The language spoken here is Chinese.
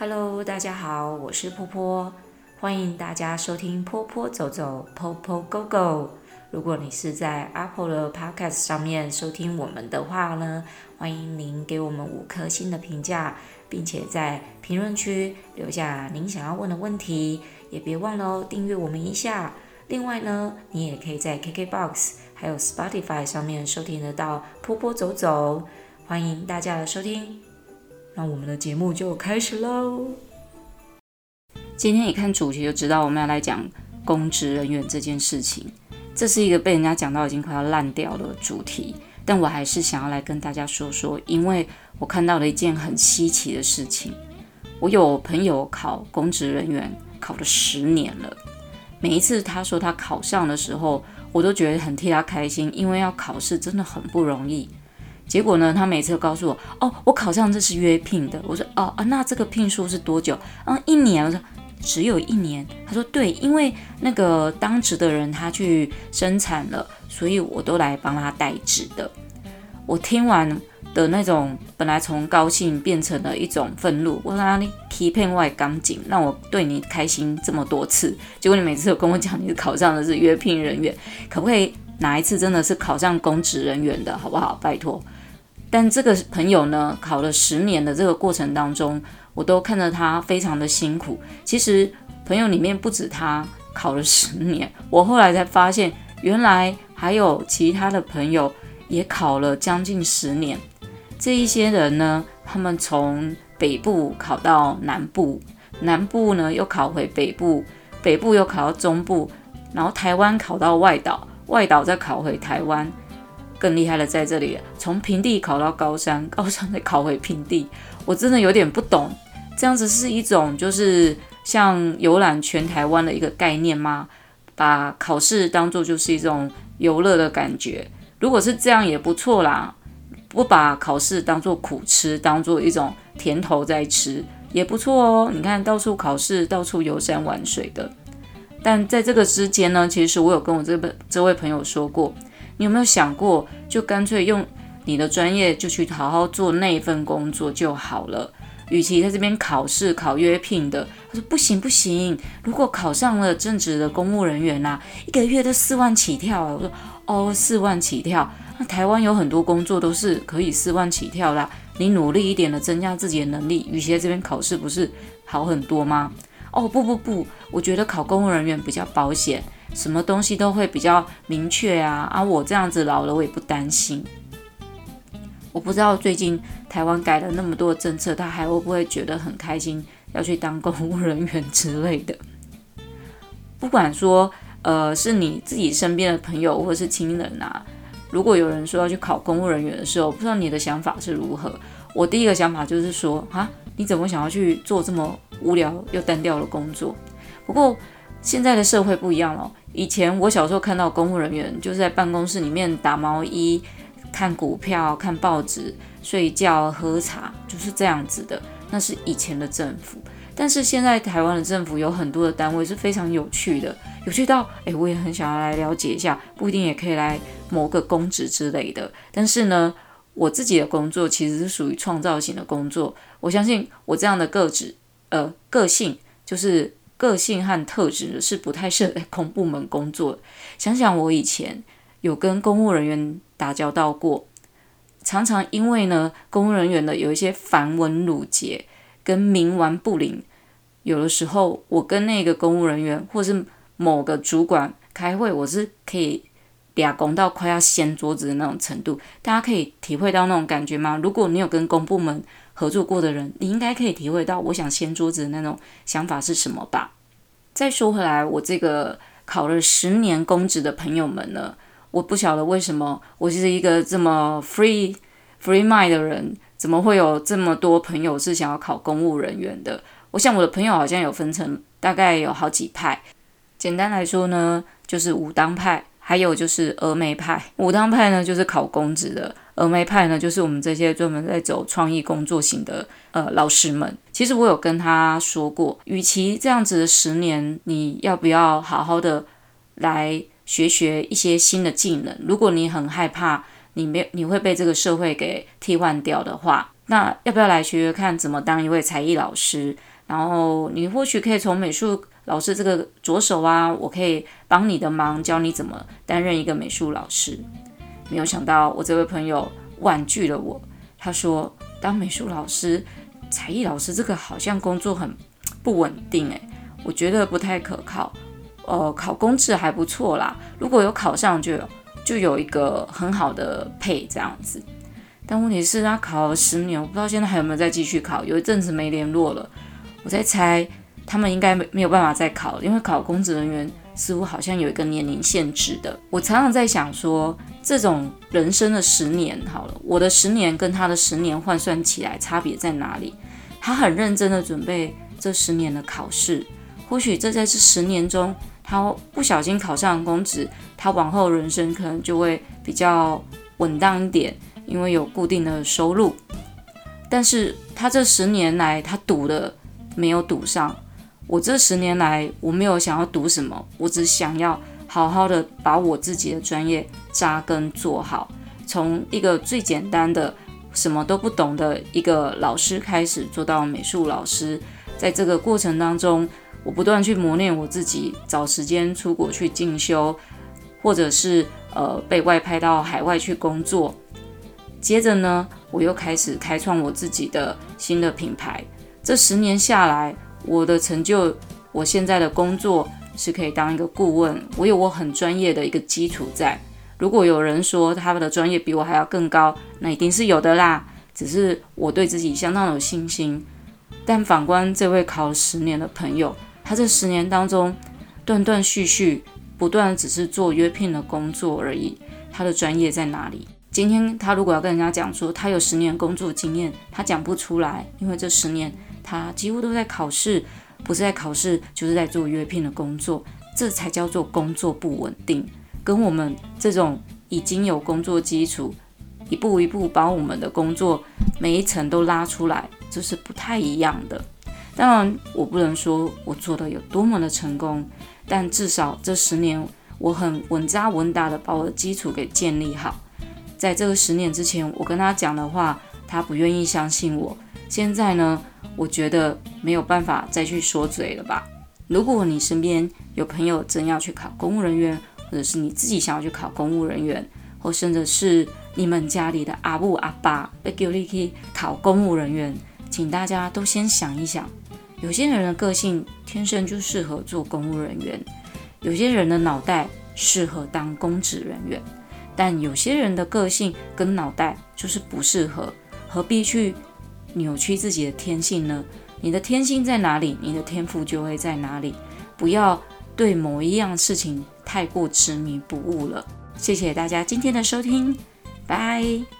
Hello，大家好，我是波波，欢迎大家收听波波走走，Popo Go Go。如果你是在 Apple 的 Podcast 上面收听我们的话呢，欢迎您给我们五颗星的评价，并且在评论区留下您想要问的问题，也别忘了哦，订阅我们一下。另外呢，你也可以在 KKBOX 还有 Spotify 上面收听得到波波走走，欢迎大家的收听。那我们的节目就开始喽。今天一看主题就知道我们要来讲公职人员这件事情。这是一个被人家讲到已经快要烂掉的主题，但我还是想要来跟大家说说，因为我看到了一件很稀奇的事情。我有朋友考公职人员，考了十年了。每一次他说他考上的时候，我都觉得很替他开心，因为要考试真的很不容易。结果呢，他每次都告诉我：“哦，我考上这是约聘的。”我说：“哦啊，那这个聘书是多久？”嗯，一年。我说：“只有一年。”他说：“对，因为那个当值的人他去生产了，所以我都来帮他代职的。”我听完的那种本来从高兴变成了一种愤怒。我说：“你欺骗外刚紧，让我对你开心这么多次，结果你每次都跟我讲你是考上的是约聘人员，可不可以哪一次真的是考上公职人员的，好不好？拜托。”但这个朋友呢，考了十年的这个过程当中，我都看着他非常的辛苦。其实朋友里面不止他考了十年，我后来才发现，原来还有其他的朋友也考了将近十年。这一些人呢，他们从北部考到南部，南部呢又考回北部，北部又考到中部，然后台湾考到外岛，外岛再考回台湾。更厉害的在这里，从平地考到高山，高山再考回平地，我真的有点不懂，这样子是一种就是像游览全台湾的一个概念吗？把考试当做就是一种游乐的感觉，如果是这样也不错啦，不把考试当做苦吃，当做一种甜头在吃也不错哦。你看到处考试，到处游山玩水的，但在这个之间呢，其实我有跟我这个这位朋友说过。你有没有想过，就干脆用你的专业，就去好好做那份工作就好了？与其在这边考试考约聘的，他说不行不行，如果考上了正职的公务人员呐，一个月都四万起跳啊！我说哦，四万起跳，那台湾有很多工作都是可以四万起跳的，你努力一点的增加自己的能力，与其在这边考试，不是好很多吗？哦不不不，我觉得考公务人员比较保险。什么东西都会比较明确啊啊！我这样子老了，我也不担心。我不知道最近台湾改了那么多政策，他还会不会觉得很开心，要去当公务人员之类的？不管说，呃，是你自己身边的朋友或是亲人啊，如果有人说要去考公务人员的时候，不知道你的想法是如何？我第一个想法就是说，啊，你怎么想要去做这么无聊又单调的工作？不过现在的社会不一样了。以前我小时候看到公务人员就是在办公室里面打毛衣、看股票、看报纸、睡觉、喝茶，就是这样子的。那是以前的政府，但是现在台湾的政府有很多的单位是非常有趣的，有趣到诶，我也很想要来了解一下，不一定也可以来谋个公职之类的。但是呢，我自己的工作其实是属于创造型的工作，我相信我这样的个子，呃，个性就是。个性和特质是不太适合在公部门工作。想想我以前有跟公务人员打交道过，常常因为呢，公务人员的有一些繁文缛节跟冥顽不灵，有的时候我跟那个公务人员或是某个主管开会，我是可以俩拱到快要掀桌子的那种程度。大家可以体会到那种感觉吗？如果你有跟公部门合作过的人，你应该可以体会到我想掀桌子的那种想法是什么吧。再说回来，我这个考了十年公职的朋友们呢，我不晓得为什么我是一个这么 free free mind 的人，怎么会有这么多朋友是想要考公务人员的？我想我的朋友好像有分成大概有好几派，简单来说呢，就是武当派。还有就是峨眉派，武当派呢就是考公职的，峨眉派呢就是我们这些专门在走创意工作型的呃老师们。其实我有跟他说过，与其这样子的十年，你要不要好好的来学学一些新的技能？如果你很害怕你没你会被这个社会给替换掉的话，那要不要来学学看怎么当一位才艺老师？然后你或许可以从美术老师这个左手啊，我可以帮你的忙，教你怎么担任一个美术老师。没有想到我这位朋友婉拒了我，他说当美术老师、才艺老师这个好像工作很不稳定，诶，我觉得不太可靠。呃，考公职还不错啦，如果有考上就有就有一个很好的配这样子。但问题是，他考了十年，我不知道现在还有没有再继续考。有一阵子没联络了，我在猜他们应该没没有办法再考了，因为考公职人员似乎好像有一个年龄限制的。我常常在想说，这种人生的十年，好了，我的十年跟他的十年换算起来差别在哪里？他很认真的准备这十年的考试，或许这在这十年中，他不小心考上公职，他往后人生可能就会比较稳当一点。因为有固定的收入，但是他这十年来他赌的没有赌上。我这十年来我没有想要读什么，我只想要好好的把我自己的专业扎根做好，从一个最简单的什么都不懂的一个老师开始做到美术老师。在这个过程当中，我不断去磨练我自己，找时间出国去进修，或者是呃被外派到海外去工作。接着呢，我又开始开创我自己的新的品牌。这十年下来，我的成就，我现在的工作是可以当一个顾问，我有我很专业的一个基础在。如果有人说他们的专业比我还要更高，那一定是有的啦。只是我对自己相当有信心。但反观这位考了十年的朋友，他这十年当中断断续续，不断只是做约聘的工作而已，他的专业在哪里？今天他如果要跟人家讲说他有十年工作经验，他讲不出来，因为这十年他几乎都在考试，不是在考试就是在做约聘的工作，这才叫做工作不稳定。跟我们这种已经有工作基础，一步一步把我们的工作每一层都拉出来，这是不太一样的。当然，我不能说我做的有多么的成功，但至少这十年我很稳扎稳打的把我的基础给建立好。在这个十年之前，我跟他讲的话，他不愿意相信我。现在呢，我觉得没有办法再去说嘴了吧。如果你身边有朋友真要去考公务人员，或者是你自己想要去考公务人员，或甚至是你们家里的阿布阿爸要叫你去考公务人员，请大家都先想一想。有些人的个性天生就适合做公务人员，有些人的脑袋适合当公职人员。但有些人的个性跟脑袋就是不适合，何必去扭曲自己的天性呢？你的天性在哪里，你的天赋就会在哪里。不要对某一样事情太过执迷不悟了。谢谢大家今天的收听，拜。